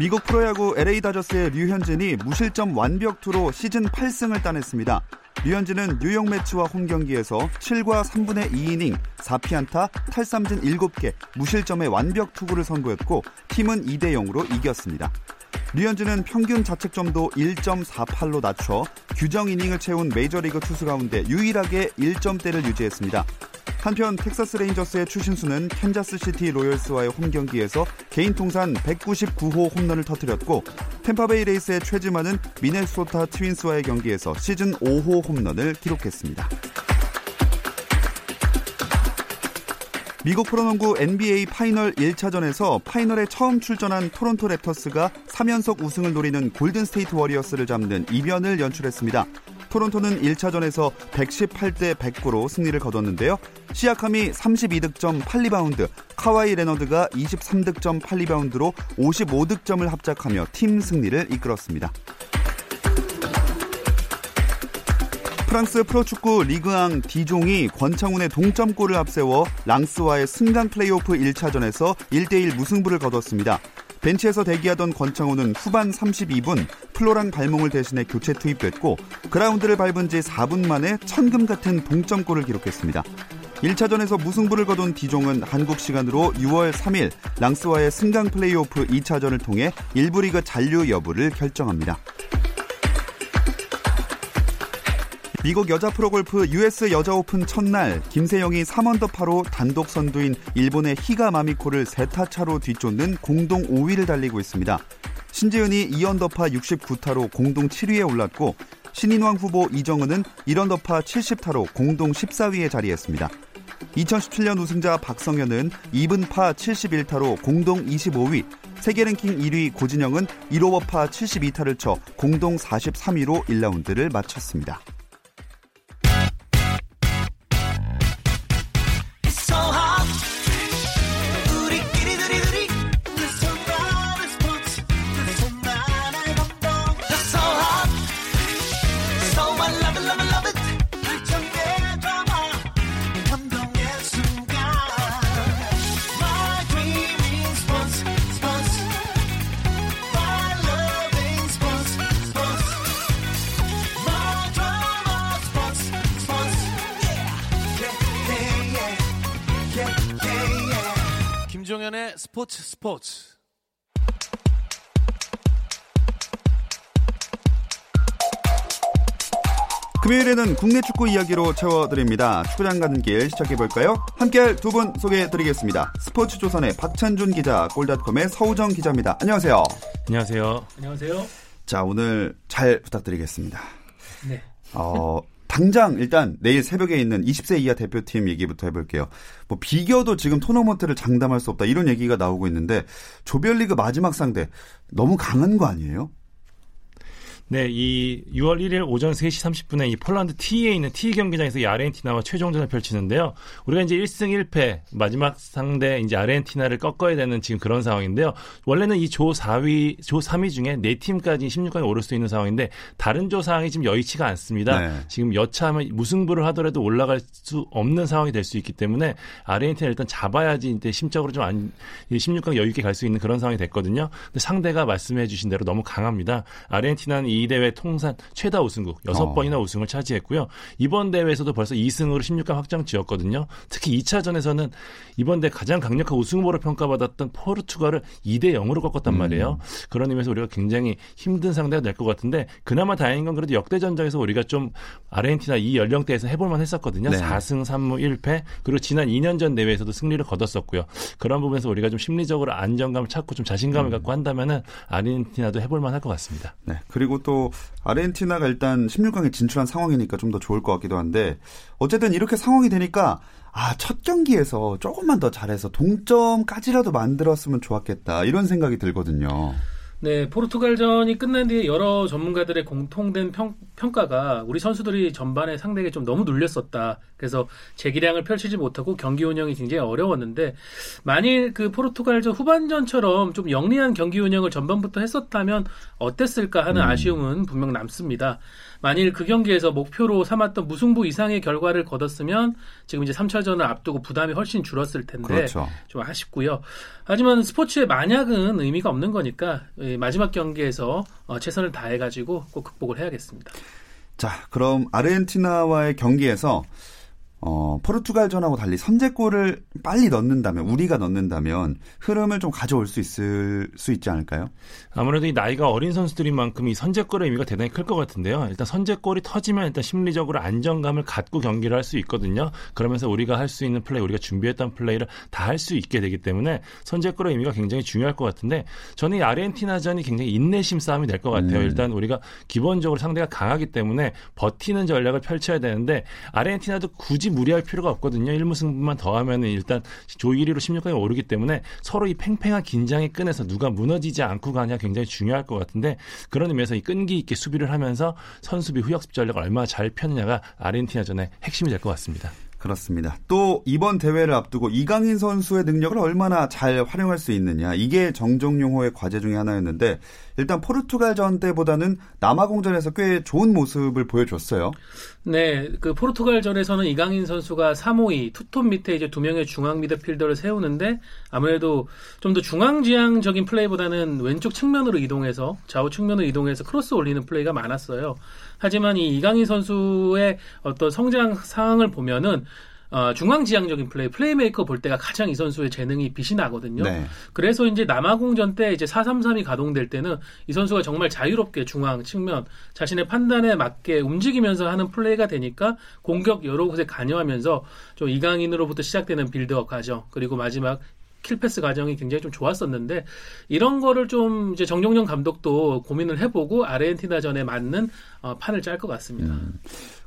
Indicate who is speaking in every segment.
Speaker 1: 미국 프로야구 LA 다저스의 류현진이 무실점 완벽투로 시즌 8승을 따냈습니다. 류현진은 뉴욕 메츠와 홈 경기에서 7과 3분의 2이닝 4피안타 탈삼진 7개 무실점의 완벽 투구를 선보였고 팀은 2대 0으로 이겼습니다. 류현진은 평균 자책점도 1.48로 낮춰 규정 이닝을 채운 메이저리그 투수 가운데 유일하게 1점대를 유지했습니다. 한편 텍사스 레인저스의 추신수는 캔자스시티 로열스와의 홈 경기에서 개인 통산 199호 홈런을 터뜨렸고 템파베이 레이스의 최지만은 미네소타 트윈스와의 경기에서 시즌 5호 홈런을 기록했습니다. 미국 프로농구 NBA 파이널 1차전에서 파이널에 처음 출전한 토론토 랩터스가 3연속 우승을 노리는 골든스테이트 워리어스를 잡는 이변을 연출했습니다. 토론토는 1차전에서 118대 109로 승리를 거뒀는데요. 시아캄이 32득점 8리바운드, 카와이 레너드가 23득점 8리바운드로 55득점을 합작하며 팀 승리를 이끌었습니다. 프랑스 프로축구 리그앙 디종이 권창훈의 동점골을 앞세워 랑스와의 승강 플레이오프 1차전에서 1대1 무승부를 거뒀습니다. 벤치에서 대기하던 권창훈은 후반 32분 플로랑 발몽을 대신해 교체 투입됐고 그라운드를 밟은 지 4분 만에 천금 같은 동점골을 기록했습니다. 1차전에서 무승부를 거둔 디종은 한국 시간으로 6월 3일 랑스와의 승강 플레이오프 2차전을 통해 1부 리그 잔류 여부를 결정합니다. 미국 여자 프로골프 US 여자 오픈 첫날 김세영이 3언더파로 단독 선두인 일본의 히가 마미코를 세 타 차로 뒤쫓는 공동 5위를 달리고 있습니다. 신지은이 2언더파 69타로 공동 7위에 올랐고 신인왕 후보 이정은은 1언더파 70타로 공동 14위에 자리했습니다. 2017년 우승자 박성현은 2분파 71타로 공동 25위, 세계 랭킹 1위 고진영은 1오버파 72타를 쳐 공동 43위로 1라운드를 마쳤습니다.
Speaker 2: 스포츠 스포츠.
Speaker 1: 금요일에는 국내 축구 이야기로 채워드립니다. 축구장 가는 길 시작해볼까요? 함께할 두 분 소개해드리겠습니다. 스포츠조선의 박찬준 기자, 골닷컴의 서우정 기자입니다. 안녕하세요.
Speaker 3: 안녕하세요.
Speaker 4: 안녕하세요.
Speaker 1: 자, 오늘 잘 부탁드리겠습니다.
Speaker 4: 네.
Speaker 1: 어, 당장 일단 내일 새벽에 있는 20세 이하 대표팀 얘기부터 해볼게요. 뭐 비교도 지금 토너먼트를 장담할 수 없다 이런 얘기가 나오고 있는데 조별리그 마지막 상대 너무 강한 거 아니에요?
Speaker 3: 네, 이 6월 1일 오전 3시 30분에 이 폴란드 T에 있는 T 경기장에서 이 아르헨티나와 최종전을 펼치는데요. 우리가 이제 1승 1패 마지막 상대 이제 아르헨티나를 꺾어야 되는 지금 그런 상황인데요. 원래는 이 조 4위, 조 3위 중에 4팀까지 16강에 오를 수 있는 상황인데 다른 조 상황이 지금 여의치가 않습니다. 네. 지금 여차하면 무승부를 하더라도 올라갈 수 없는 상황이 될 수 있기 때문에 아르헨티나 일단 잡아야지 이제 심적으로 좀 안, 16강 여유 있게 갈 수 있는 그런 상황이 됐거든요. 근데 상대가 말씀해 주신 대로 너무 강합니다. 아르헨티나는 이이 대회 통산 최다 우승국 6번이나 어. 우승을 차지했고요. 이번 대회에서도 벌써 2승으로 16강 확정 지었거든요. 특히 2차전에서는 이번 대회 가장 강력한 우승 후보로 평가받았던 포르투갈을 2대 0으로 꺾었단 음. 말이에요. 그런 의미에서 우리가 굉장히 힘든 상대가 될 것 같은데 그나마 다행인 건 그래도 역대 전적에서 우리가 좀 아르헨티나 이 연령대에서 해볼만 했었거든요. 네. 4승 3무 1패 그리고 지난 2년 전 대회에서도 승리를 거뒀었고요. 그런 부분에서 우리가 좀 심리적으로 안정감을 찾고 좀 자신감을 음. 갖고 한다면은 아르헨티나도 해볼만 할 것 같습니다.
Speaker 1: 네. 그리고 또또 아르헨티나가 일단 16강에 진출한 상황이니까 좀 더 좋을 것 같기도 한데 어쨌든 이렇게 상황이 되니까 아, 첫 경기에서 조금만 더 잘해서 동점까지라도 만들었으면 좋았겠다. 이런 생각이 들거든요.
Speaker 4: 네, 포르투갈전이 끝난 뒤에 여러 전문가들의 공통된 평, 평가가 우리 선수들이 전반에 상대에게 좀 너무 눌렸었다. 그래서 재기량을 펼치지 못하고 경기 운영이 굉장히 어려웠는데 만일 그 포르투갈전 후반전처럼 좀 영리한 경기 운영을 전반부터 했었다면 어땠을까 하는 음. 아쉬움은 분명 남습니다. 만일 그 경기에서 목표로 삼았던 무승부 이상의 결과를 거뒀으면 지금 이제 3차전을 앞두고 부담이 훨씬 줄었을 텐데 그렇죠. 좀 아쉽고요. 하지만 스포츠의 만약은 의미가 없는 거니까 마지막 경기에서 어, 최선을 다해 가지고 꼭 극복을 해야겠습니다.
Speaker 1: 자, 그럼 아르헨티나와의 경기에서 어, 포르투갈전하고 달리 선제골을 빨리 넣는다면 우리가 넣는다면 흐름을 좀 가져올 수 있을 수 있지 않을까요?
Speaker 3: 아무래도 이 나이가 어린 선수들인 만큼 이 선제골의 의미가 대단히 클 것 같은데요. 일단 선제골이 터지면 일단 심리적으로 안정감을 갖고 경기를 할 수 있거든요. 그러면서 우리가 할 수 있는 플레이, 우리가 준비했던 플레이를 다 할 수 있게 되기 때문에 선제골의 의미가 굉장히 중요할 것 같은데 저는 이 아르헨티나전이 굉장히 인내심 싸움이 될 것 같아요. 음. 일단 우리가 기본적으로 상대가 강하기 때문에 버티는 전략을 펼쳐야 되는데 아르헨티나도 굳이 무리할 필요가 없거든요. 1무승부만 더하면 일단 조 1위로 16강에 오르기 때문에 서로 이 팽팽한 긴장의 끈에서 누가 무너지지 않고 가냐 굉장히 중요할 것 같은데 그런 의미에서 이 끈기 있게 수비를 하면서 선수비 후역습 전략을 얼마나 잘 펴느냐가 아르헨티나전의 핵심이 될 것 같습니다.
Speaker 1: 그렇습니다. 또 이번 대회를 앞두고 이강인 선수의 능력을 얼마나 잘 활용할 수 있느냐 이게 정종용호의 과제 중의 하나였는데 일단 포르투갈전 때보다는 남아공전에서 꽤 좋은 모습을 보여줬어요.
Speaker 4: 네, 그 포르투갈전에서는 이강인 선수가 352 투톱 밑에 이제 두 명의 중앙 미드필더를 세우는데 아무래도 좀 더 중앙지향적인 플레이보다는 왼쪽 측면으로 이동해서 좌우 측면으로 이동해서 크로스 올리는 플레이가 많았어요. 하지만 이 이강인 선수의 어떤 성장 상황을 보면은 어, 중앙지향적인 플레이, 플레이메이커 볼 때가 가장 이 선수의 재능이 빛이 나거든요. 네. 그래서 이제 남아공전 때 이제 433이 가동될 때는 이 선수가 정말 자유롭게 중앙 측면 자신의 판단에 맞게 움직이면서 하는 플레이가 되니까 공격 여러 곳에 관여하면서 좀 이강인으로부터 시작되는 빌드업 과정 그리고 마지막 킬패스 과정이 굉장히 좀 좋았었는데 이런 거를 좀 이제 정정용 감독도 고민을 해보고 아르헨티나전에 맞는 어, 판을 짤 것 같습니다. 음.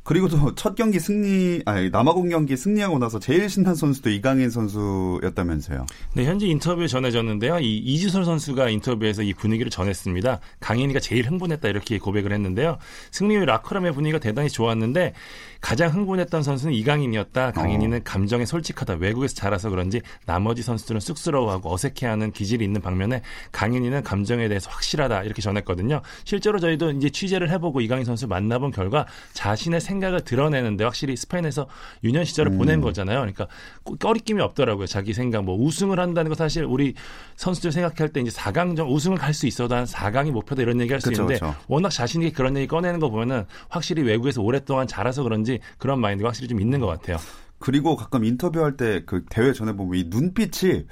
Speaker 1: 그리고 또 첫 경기 승리, 아니 남아공 경기 승리하고 나서 제일 신난 선수도 이강인 선수였다면서요.
Speaker 3: 네, 현재 인터뷰에 전해졌는데요. 이 이지솔 선수가 인터뷰에서 이 분위기를 전했습니다. 강인이가 제일 흥분했다 이렇게 고백을 했는데요. 승리 후 라커람의 분위기가 대단히 좋았는데 가장 흥분했던 선수는 이강인이었다. 강인이는 어. 감정에 솔직하다. 외국에서 자라서 그런지 나머지 선수들은 쑥스러워하고 어색해하는 기질이 있는 반면에 강인이는 감정에 대해서 확실하다 이렇게 전했거든요. 실제로 저희도 이제 취재를 해보고 이강인 선수 만나본 결과 자신의 생 각을 드러내는데 확실히 스페인에서 유년 시절을 음. 보낸 거잖아요. 그러니까 꺼리낌이 없더라고요. 자기 생각 뭐 우승을 한다는 거 사실 우리 선수들 생각할 때 이제 4강전 우승을 갈 수 있어도 한 4강이 목표다 이런 얘기 할수 있는데 그쵸. 워낙 자신 있게 그런 얘기 꺼내는 거 보면은 확실히 외국에서 오랫동안 자라서 그런지 그런 마인드가 확실히 좀 있는 것 같아요.
Speaker 1: 그리고 가끔 인터뷰할 때 그 대회 전에 보면 이 눈빛이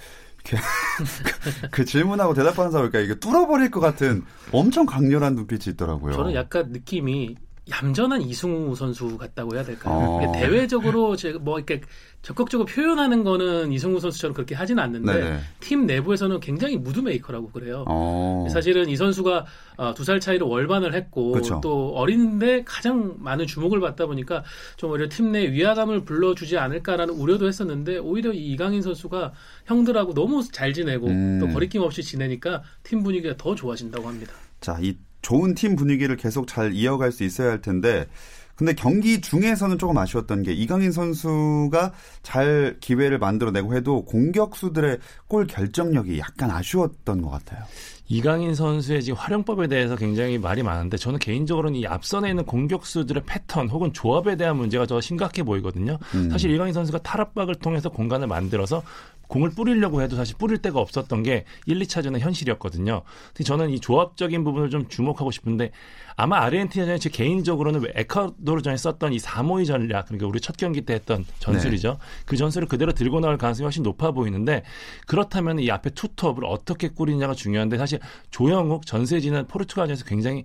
Speaker 1: 그 질문하고 대답하는 사람 보니까 이게 뚫어버릴 것 같은 엄청 강렬한 눈빛이 있더라고요.
Speaker 4: 저는 약간 느낌이 얌전한 이승우 선수 같다고 해야 될까요? 어. 대외적으로 제가 뭐 이렇게 적극적으로 표현하는 거는 이승우 선수처럼 그렇게 하지는 않는데 네네. 팀 내부에서는 굉장히 무드메이커라고 그래요. 어. 사실은 이 선수가 어, 두살 차이로 월반을 했고 그쵸. 또 어린데 가장 많은 주목을 받다 보니까 좀 오히려 팀 내 위화감을 불러주지 않을까라는 우려도 했었는데 오히려 이강인 선수가 형들하고 너무 잘 지내고 음. 또 거리낌 없이 지내니까 팀 분위기가 더 좋아진다고 합니다.
Speaker 1: 자, 이 좋은 팀 분위기를 계속 잘 이어갈 수 있어야 할 텐데 근데 경기 중에서는 조금 아쉬웠던 게 이강인 선수가 잘 기회를 만들어내고 해도 공격수들의 골 결정력이 약간 아쉬웠던 것 같아요.
Speaker 3: 이강인 선수의 지금 활용법에 대해서 굉장히 말이 많은데 저는 개인적으로는 이 앞선에 있는 공격수들의 패턴 혹은 조합에 대한 문제가 더 심각해 보이거든요. 음. 사실 이강인 선수가 탈압박을 통해서 공간을 만들어서 공을 뿌리려고 해도 사실 뿌릴 데가 없었던 게 1, 2차전의 현실이었거든요. 저는 이 조합적인 부분을 좀 주목하고 싶은데 아마 아르헨티나전에 제 개인적으로는 에콰도르전에 썼던 이 3-5-2 전략 그러니까 우리 첫 경기 때 했던 전술이죠. 네. 그 전술을 그대로 들고 나올 가능성이 훨씬 높아 보이는데 그렇다면 이 앞에 투톱을 어떻게 꾸리냐가 중요한데 사실 조영욱 전세진은 포르투갈전에서 굉장히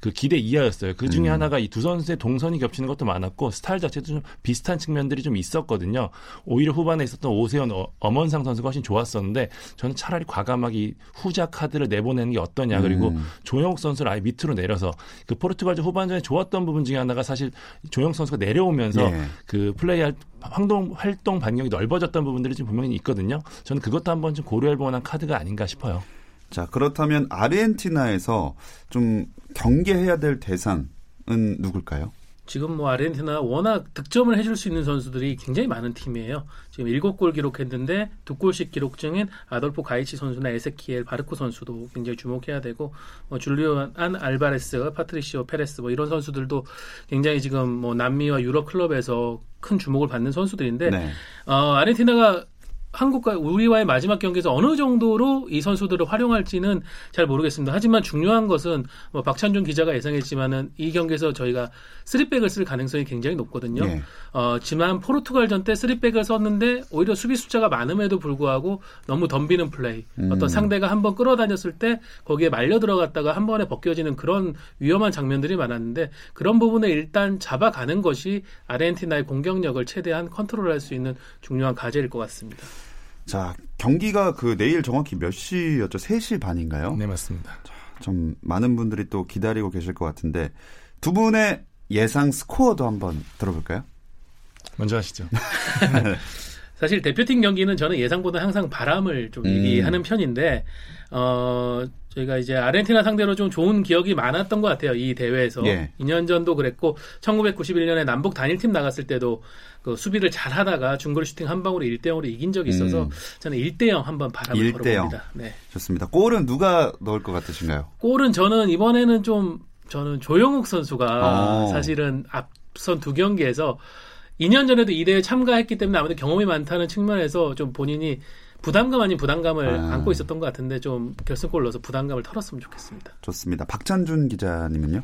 Speaker 3: 그 기대 이하였어요. 그 중에
Speaker 1: 음.
Speaker 3: 하나가 이 두 선수의 동선이 겹치는 것도 많았고 스타일 자체도 좀 비슷한 측면들이 좀 있었거든요. 오히려 후반에 있었던 오세훈 어, 엄원상 선수가 훨씬 좋았었는데 저는 차라리 과감하게 이 후자 카드를 내보내는 게 어떠냐 그리고
Speaker 1: 음.
Speaker 3: 조영욱 선수를 아예 밑으로 내려서 그 포르투갈전 후반전에 좋았던 부분 중에 하나가 사실 조영욱 선수가 내려오면서
Speaker 1: 예.
Speaker 3: 그 플레이할 활동 활동 반경이 넓어졌던 부분들이 좀 분명히 있거든요. 저는 그것도 한번 좀 고려할 만한 카드가 아닌가 싶어요.
Speaker 1: 자, 그렇다면 아르헨티나에서 좀 경계해야 될 대상은 누굴까요?
Speaker 4: 지금 뭐 아르헨티나 워낙 득점을 해줄 수 있는 선수들이 굉장히 많은 팀이에요. 지금 7골 기록했는데 2골씩 기록 중인 아돌포 가이치 선수나 에세키엘 바르코 선수도 굉장히 주목해야 되고 뭐 줄리안 알바레스, 파트리시오 페레스 뭐 이런 선수들도 굉장히 지금 뭐 남미와 유럽 클럽에서 큰 주목을 받는 선수들인데
Speaker 1: 네.
Speaker 4: 어, 아르헨티나가 한국과 우리와의 마지막 경기에서 어느 정도로 이 선수들을 활용할지는 잘 모르겠습니다. 하지만 중요한 것은 뭐 박찬준 기자가 예상했지만은 이 경기에서 저희가 쓰리백을 쓸 가능성이 굉장히 높거든요.
Speaker 1: 예.
Speaker 4: 어, 지난 포르투갈전 때 쓰리백을 썼는데 오히려 수비 숫자가 많음에도 불구하고 너무 덤비는 플레이.
Speaker 1: 음.
Speaker 4: 어떤 상대가 한번 끌어당겼을 때 거기에 말려 들어갔다가 한 번에 벗겨지는 그런 위험한 장면들이 많았는데 그런 부분에 일단 잡아가는 것이 아르헨티나의 공격력을 최대한 컨트롤할 수 있는 중요한 과제일 것 같습니다.
Speaker 1: 자, 경기가 그 내일 정확히 몇 시였죠? 3시 반인가요?
Speaker 3: 네 맞습니다.
Speaker 1: 좀 많은 분들이 또 기다리고 계실 것 같은데 두 분의 예상 스코어도 한번 들어볼까요?
Speaker 3: 먼저 하시죠.
Speaker 4: 사실 대표팀 경기는 저는 예상보다 항상 바람을 좀
Speaker 1: 음.
Speaker 4: 얘기하는 편인데 어 저희가 이제 아르헨티나 상대로 좀 좋은 기억이 많았던 것 같아요 이 대회에서
Speaker 1: 예.
Speaker 4: 2년 전도 그랬고 1991년에 남북 단일팀 나갔을 때도 그 수비를 잘 하다가 중거리 슈팅 한 방으로 1대 0으로 이긴 적이 있어서
Speaker 1: 음.
Speaker 4: 저는 1대 0 한번 바람을
Speaker 1: 1대 0.
Speaker 4: 걸어봅니다. 네.
Speaker 1: 좋습니다. 골은 누가 넣을 것 같으신가요?
Speaker 4: 골은 저는 이번에는 좀 저는 조영욱 선수가
Speaker 1: 어.
Speaker 4: 사실은 앞선 두 경기에서 2년 전에도 이 대회 참가했기 때문에 아무래도 경험이 많다는 측면에서 좀 본인이 부담감 아닌 부담감을
Speaker 1: 아.
Speaker 4: 안고 있었던 것 같은데 좀 결승골 넣어서 부담감을 털었으면 좋겠습니다.
Speaker 1: 좋습니다. 박찬준 기자님은요?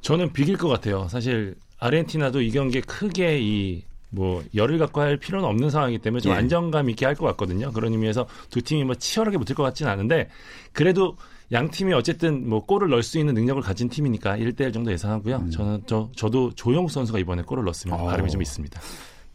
Speaker 3: 저는 비길 것 같아요. 사실 아르헨티나도 이 경기에 크게 이 뭐 열을 갖고 할 필요는 없는 상황이기 때문에 좀
Speaker 1: 예.
Speaker 3: 안정감 있게 할 것 같거든요. 그런 의미에서 두 팀이 뭐 치열하게 붙을 것 같지는 않은데 그래도 양 팀이 어쨌든 뭐 골을 넣을 수 있는 능력을 가진 팀이니까 1대1 정도 예상하고요. 저는 저 저도 조용욱 선수가 이번에 골을 넣었으면
Speaker 1: 어.
Speaker 3: 바람이 좀 있습니다.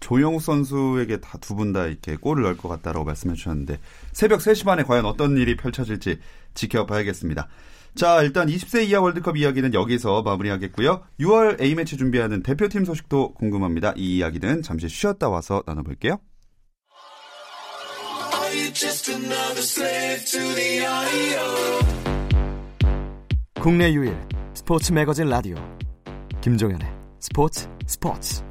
Speaker 1: 조영욱 선수에게 다 두 분 다 이렇게 골을 넣을 것 같다라고 말씀해 주셨는데 새벽 3시 반에 과연 어떤 일이 펼쳐질지 지켜봐야겠습니다. 자, 일단 20세 이하 월드컵 이야기는 여기서 마무리하겠고요. 6월 A매치 준비하는 대표팀 소식도 궁금합니다. 이 이야기는 잠시 쉬었다 와서 나눠볼게요.
Speaker 5: 국내 유일 스포츠 매거진 라디오 김종현의 스포츠 스포츠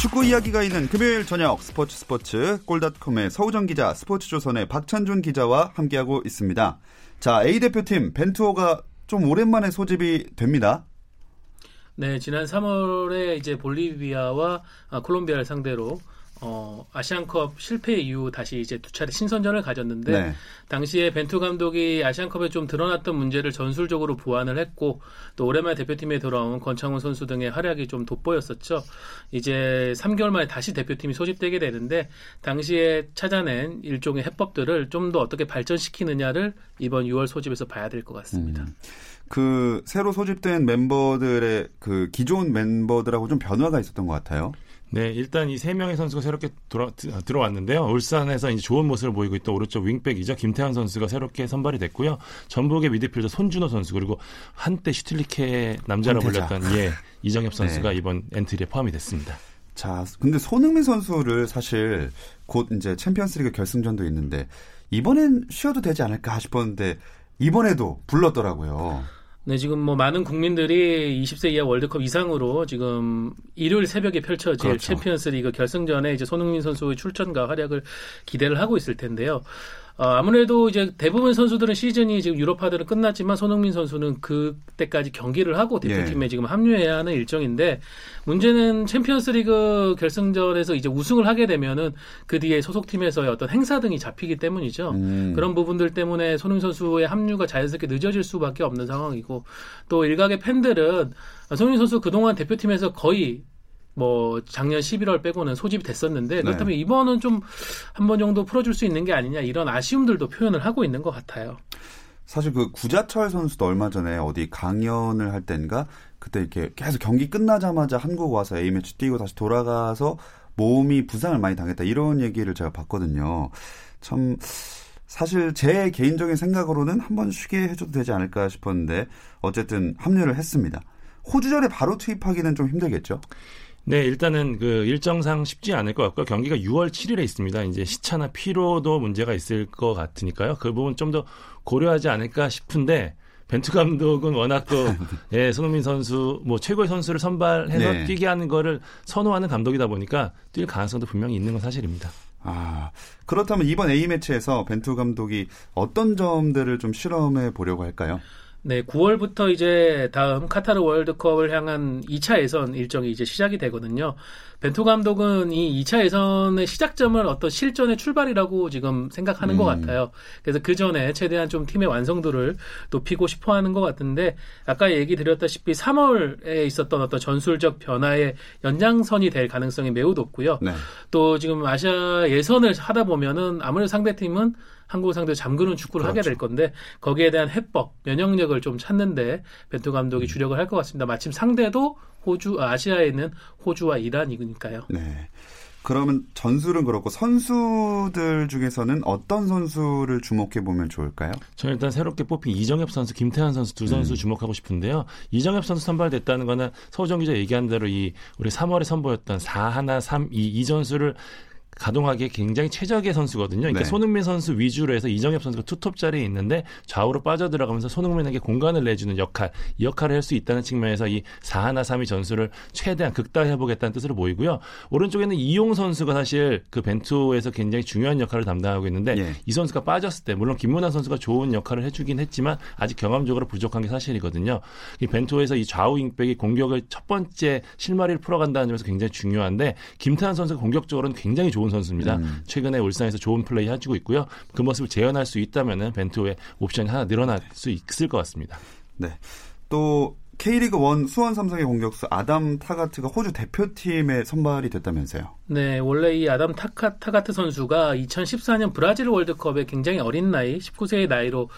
Speaker 1: 축구 이야기가 있는 금요일 저녁 스포츠 스포츠 골닷컴의 서우정 기자, 스포츠조선의 박찬준 기자와 함께하고 있습니다. 자, A 대표팀 벤투어가 좀 오랜만에 소집이 됩니다.
Speaker 4: 네, 지난 3월에 이제 볼리비아와 아, 콜롬비아를 상대로 어, 아시안컵 실패 이후 다시 이제 두 차례 신선전을 가졌는데
Speaker 1: 네.
Speaker 4: 당시에 벤투 감독이 아시안컵에 좀 드러났던 문제를 전술적으로 보완을 했고 또 오랜만에 대표팀에 돌아온 권창훈 선수 등의 활약이 좀 돋보였었죠. 이제 3개월 만에 다시 대표팀이 소집되게 되는데 당시에 찾아낸 일종의 해법들을 좀 더 어떻게 발전시키느냐를 이번 6월 소집에서 봐야 될 것 같습니다.
Speaker 1: 음. 그 새로 소집된 멤버들의 그 기존 멤버들하고 좀 변화가 있었던 것 같아요.
Speaker 3: 네, 일단 이 세 명의 선수가 새롭게 돌아, 드- 들어왔는데요. 울산에서 이제 좋은 모습을 보이고 있던 오른쪽 윙백이죠. 김태환 선수가 새롭게 선발이 됐고요. 전북의 미드필더 손준호 선수 그리고 한때 슈틸리케 남자로 불렸던 예 이정협 선수가
Speaker 1: 네.
Speaker 3: 이번 엔트리에 포함이 됐습니다.
Speaker 1: 자, 근데 손흥민 선수를 사실 곧 이제 챔피언스리그 결승전도 있는데 이번엔 쉬어도 되지 않을까 싶었는데 이번에도 불렀더라고요.
Speaker 4: 네, 지금 뭐 많은 국민들이 20세 이하 월드컵 이상으로 지금 일요일 새벽에 펼쳐질
Speaker 1: 그렇죠.
Speaker 4: 챔피언스 리그 결승전에 이제 손흥민 선수의 출전과 활약을 기대를 하고 있을 텐데요. 어, 아무래도 이제 대부분 선수들은 시즌이 지금 유럽파들은 끝났지만 손흥민 선수는 그때까지 경기를 하고 대표팀에
Speaker 1: 예.
Speaker 4: 지금 합류해야 하는 일정인데 문제는 챔피언스리그 결승전에서 이제 우승을 하게 되면은 그 뒤에 소속팀에서의 어떤 행사 등이 잡히기 때문이죠.
Speaker 1: 음.
Speaker 4: 그런 부분들 때문에 손흥민 선수의 합류가 자연스럽게 늦어질 수밖에 없는 상황이고 또 일각의 팬들은 손흥민 선수 그동안 대표팀에서 거의 뭐 작년 11월 빼고는 소집이 됐었는데
Speaker 1: 네.
Speaker 4: 그렇다면 이번은 좀 한 번 정도 풀어줄 수 있는 게 아니냐 이런 아쉬움들도 표현을 하고 있는 것 같아요.
Speaker 1: 사실 그 구자철 선수도 얼마 전에 어디 강연을 할 땐가 그때 이렇게 계속 경기 끝나자마자 한국 와서 A매치 뛰고 다시 돌아가서 몸이 부상을 많이 당했다 이런 얘기를 제가 봤거든요. 참 사실 제 개인적인 생각으로는 한 번 쉬게 해줘도 되지 않을까 싶었는데 어쨌든 합류를 했습니다. 호주전에 바로 투입하기는 좀 힘들겠죠.
Speaker 3: 네, 일단은 그 일정상 쉽지 않을 것 같고요. 경기가 6월 7일에 있습니다. 이제 시차나 피로도 문제가 있을 것 같으니까요. 그 부분 좀 더 고려하지 않을까 싶은데 벤투 감독은 워낙 그 예, 손흥민 선수 뭐 최고의 선수를 선발해서
Speaker 1: 네.
Speaker 3: 뛰게 하는 거를 선호하는 감독이다 보니까 뛸 가능성도 분명히 있는 건 사실입니다.
Speaker 1: 아 그렇다면 이번 A 매치에서 벤투 감독이 어떤 점들을 좀 실험해 보려고 할까요?
Speaker 4: 네, 9월부터 이제 다음 카타르 월드컵을 향한 2차 예선 일정이 이제 시작이 되거든요. 벤투 감독은 이 2차 예선의 시작점을 어떤 실전의 출발이라고 지금 생각하는 것
Speaker 1: 음.
Speaker 4: 같아요. 그래서 그 전에 최대한 좀 팀의 완성도를 높이고 싶어 하는 것 같은데, 아까 얘기 드렸다시피 3월에 있었던 어떤 전술적 변화의 연장선이 될 가능성이 매우 높고요.
Speaker 1: 네.
Speaker 4: 또 지금 아시아 예선을 하다 보면은 아무래도 상대팀은 한국 상대 잠그는 축구를 하게
Speaker 1: 그렇죠.
Speaker 4: 될 건데 거기에 대한 해법, 면역력을 좀 찾는데 벤투 감독이 주력을 할 것 같습니다. 마침 상대도 호주, 아, 아시아에 있는 호주와 이란이니까요.
Speaker 1: 네. 그러면 전술은 그렇고 선수들 중에서는 어떤 선수를 주목해 보면 좋을까요?
Speaker 3: 저는 일단 새롭게 뽑힌 이정엽 선수, 김태환 선수 두 선수
Speaker 1: 음.
Speaker 3: 주목하고 싶은데요. 이정엽 선수 선발됐다는 거는 서우정 기자 얘기한 대로 이 우리 3월에 선보였던 4-1, 3-2 이 전술을 가동하기에 굉장히 최적의 선수거든요. 그러니까
Speaker 1: 네.
Speaker 3: 손흥민 선수 위주로 해서 이정엽 선수가 투톱 자리에 있는데 좌우로 빠져들어가면서 손흥민에게 공간을 내주는 역할, 이 역할을 할 수 있다는 측면에서 이 4-1, 3-2 전술을 최대한 극다해보겠다는 뜻으로 보이고요. 오른쪽에는 이용 선수가 사실 그 벤투에서 굉장히 중요한 역할을 담당하고 있는데
Speaker 1: 예.
Speaker 3: 이 선수가 빠졌을 때 물론 김문환 선수가 좋은 역할을 해주긴 했지만 아직 경험적으로 부족한 게 사실이거든요. 이 벤투에서 이 좌우 윙백이 공격을 첫 번째 실마리를 풀어간다는 점에서 굉장히 중요한데 김태환 선수가 공격적으로는 굉장히 좋은 선수입니다.
Speaker 1: 음.
Speaker 3: 최근에 울산에서 좋은 플레이 해주고 있고요. 그 모습을 재현할 수 있다면은 벤투의 옵션이 하나 늘어날 수 있을 것 같습니다.
Speaker 1: 네. 또 K리그 1 수원 삼성의 공격수 아담 타가트가 호주 대표팀에 선발이 됐다면서요.
Speaker 4: 네, 원래 이 아담 타카, 타가트 선수가 2014년 브라질 월드컵에 굉장히 어린 나이, 19세의 나이로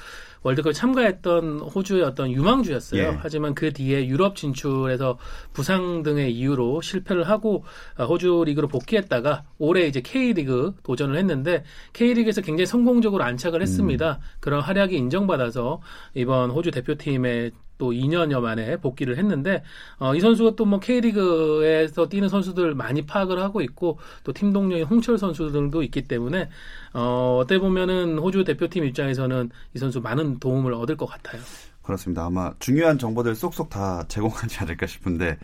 Speaker 4: 월드컵에 참가했던 호주의 어떤 유망주였어요.
Speaker 1: 예.
Speaker 4: 하지만 그 뒤에 유럽 진출에서 부상 등의 이유로 실패를 하고 아, 호주 리그로 복귀했다가 올해 이제 K리그 도전을 했는데 K리그에서 굉장히 성공적으로 안착을 했습니다. 그런 활약이 인정받아서 이번 호주 대표팀에 또 2년여 만에 복귀를 했는데 어, 이 선수가 또 뭐 K리그에서 뛰는 선수들 많이 파악을 하고 있고 또 팀 동료인 홍철 선수들도 있기 때문에 어, 어떻게 보면은 호주 대표팀 입장에서는 이 선수 많은 도움을 얻을 것 같아요.
Speaker 1: 그렇습니다. 아마 중요한 정보들 쏙쏙 다 제공하지 않을까 싶은데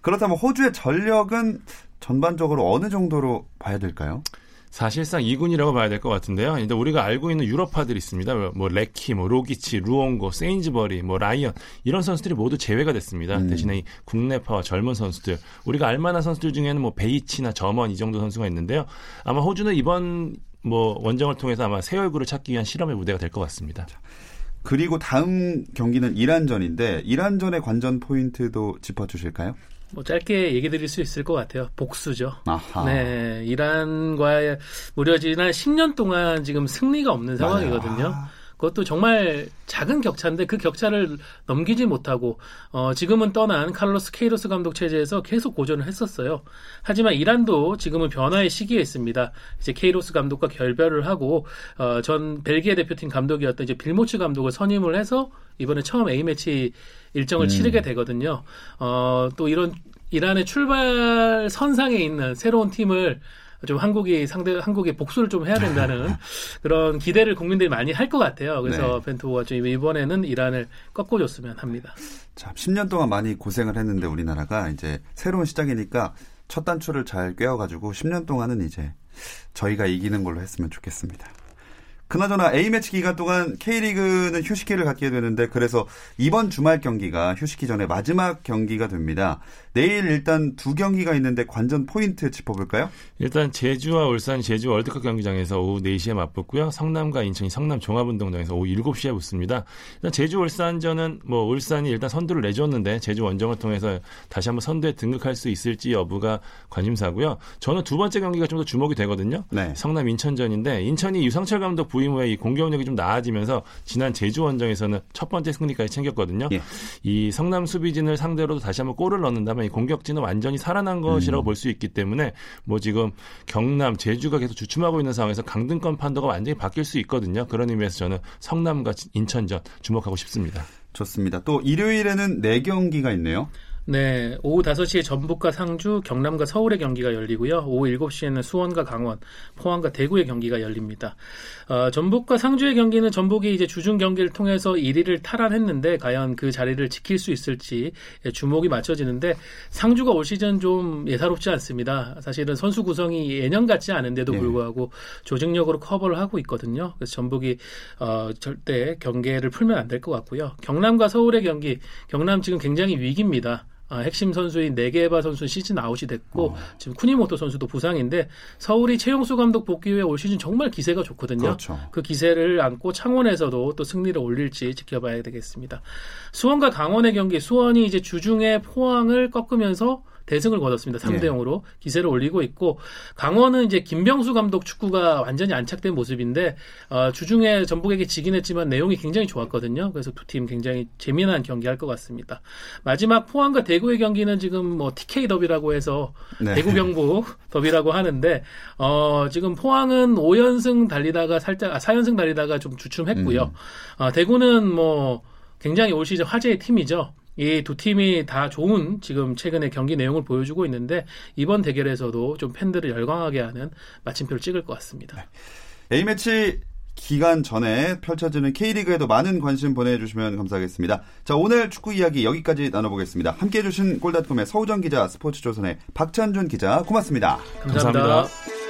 Speaker 1: 그렇다면 호주의 전력은 전반적으로 어느 정도로 봐야 될까요?
Speaker 3: 사실상 2군이라고 봐야 될 것 같은데요. 일단 우리가 알고 있는 유럽파들이 있습니다. 뭐, 뭐 레키, 뭐 로기치, 루옹고, 세인즈버리, 뭐 라이언 이런 선수들이 모두 제외가 됐습니다.
Speaker 1: 음.
Speaker 3: 대신에 이 국내파와 젊은 선수들, 우리가 알만한 선수들 중에는 뭐 베이치나 점원 이 정도 선수가 있는데요. 아마 호주는 이번 뭐 원정을 통해서 아마 새 얼굴을 찾기 위한 실험의 무대가 될 것 같습니다.
Speaker 1: 그리고 다음 경기는 이란전인데 이란전의 관전 포인트도 짚어주실까요?
Speaker 4: 뭐 짧게 얘기 드릴 수 있을 것 같아요. 복수죠.
Speaker 1: 아하.
Speaker 4: 네, 이란과의 무려 지난 10년 동안 지금 승리가 없는
Speaker 1: 상황이거든요. 아.
Speaker 4: 그것도 정말 작은 격차인데 그 격차를 넘기지 못하고 어, 지금은 떠난 칼로스 케이로스 감독 체제에서 계속 고전을 했었어요. 하지만 이란도 지금은 변화의 시기에 있습니다. 이제 케이로스 감독과 결별을 하고 어, 전 벨기에 대표팀 감독이었던 이제 빌모츠 감독을 선임을 해서 이번에 처음 A 매치 일정을
Speaker 1: 음.
Speaker 4: 치르게 되거든요. 어, 또 이런 이란의 출발 선상에 있는 새로운 팀을 좀 한국이 상대 한국이 복수를 좀 해야 된다는 그런 기대를 국민들이 많이 할 것 같아요. 그래서
Speaker 1: 네.
Speaker 4: 벤투가 좀 이번에는 이란을 꺾어줬으면 합니다.
Speaker 1: 자, 10년 동안 많이 고생을 했는데 우리나라가 이제 새로운 시작이니까 첫 단추를 잘 꿰어가지고 10년 동안은 이제 저희가 이기는 걸로 했으면 좋겠습니다. 그나저나 A매치 기간 동안 K리그는 휴식기를 갖게 되는데 그래서 이번 주말 경기가 휴식기 전에 마지막 경기가 됩니다. 내일 일단 두 경기가 있는데 관전 포인트 짚어볼까요?
Speaker 3: 일단 제주와 울산 제주 월드컵 경기장에서 오후 4시에 맞붙고요. 성남과 인천이 성남 종합운동장에서 오후 7시에 붙습니다. 일단 제주 울산전은 뭐 울산이 일단 선두를 내줬는데 제주 원정을 통해서 다시 한번 선두에 등극할 수 있을지 여부가 관심사고요. 저는 두 번째 경기가 좀 더 주목이 되거든요.
Speaker 1: 네.
Speaker 3: 성남 인천전인데 인천이 유상철 감독 부임 후에 이 공격력이 좀 나아지면서 지난 제주 원정에서는 첫 번째 승리까지 챙겼거든요.
Speaker 1: 예.
Speaker 3: 이 성남 수비진을 상대로도 다시 한번 골을 넣는다면 이 공격진은 완전히 살아난 것이라고 볼수 있기 때문에 뭐 지금 경남, 제주가 계속 주춤하고 있는 상황에서 강등권 판도가 완전히 바뀔 수 있거든요. 그런 의미에서 저는 성남과 인천전 주목하고 싶습니다.
Speaker 1: 좋습니다. 또 일요일에는 네 경기가 있네요.
Speaker 4: 네, 오후 5시에 전북과 상주, 경남과 서울의 경기가 열리고요. 오후 7시에는 수원과 강원, 포항과 대구의 경기가 열립니다. 어, 전북과 상주의 경기는 전북이 이제 주중 경기를 통해서 1위를 탈환했는데 과연 그 자리를 지킬 수 있을지 주목이 맞춰지는데 상주가 올 시즌 좀 예사롭지 않습니다. 사실은 선수 구성이 예년 같지 않은데도
Speaker 1: 네.
Speaker 4: 불구하고 조직력으로 커버를 하고 있거든요. 그래서 전북이 어, 절대 경계를 풀면 안 될 것 같고요. 경남과 서울의 경기, 경남 지금 굉장히 위기입니다. 아, 핵심 선수인 네게바 선수 시즌 아웃이 됐고 지금 쿠니모토 선수도 부상인데 서울이 최용수 감독 복귀 후에 올 시즌 정말 기세가 좋거든요.
Speaker 1: 그렇죠.
Speaker 4: 그 기세를 안고 창원에서도 또 승리를 올릴지 지켜봐야 되겠습니다. 수원과 강원의 경기 수원이 이제 주중에 포항을 꺾으면서 대승을 거뒀습니다. 3대
Speaker 1: 네.
Speaker 4: 0으로 기세를 올리고 있고 강원은 이제 김병수 감독 축구가 완전히 안착된 모습인데 어, 주중에 전북에게 지긴 했지만 내용이 굉장히 좋았거든요. 그래서 두 팀 굉장히 재미난 경기 할 것 같습니다. 마지막 포항과 대구의 경기는 지금 뭐 TK 더비라고 해서
Speaker 1: 네.
Speaker 4: 대구 경북 더비라고 하는데 어, 지금 포항은 5연승 달리다가 살짝 아, 4연승 달리다가 좀 주춤했고요.
Speaker 1: 음.
Speaker 4: 어, 대구는 뭐 굉장히 올 시즌 화제의 팀이죠. 이 두 팀이 다 좋은 지금 최근에 경기 내용을 보여주고 있는데 이번 대결에서도 좀 팬들을 열광하게 하는 마침표를 찍을 것 같습니다.
Speaker 1: A매치 기간 전에 펼쳐지는 K리그에도 많은 관심 보내주시면 감사하겠습니다. 자, 오늘 축구 이야기 여기까지 나눠보겠습니다. 함께 해주신 골닷컴의 서우정 기자, 스포츠조선의 박찬준 기자, 고맙습니다.
Speaker 4: 감사합니다.
Speaker 3: 감사합니다.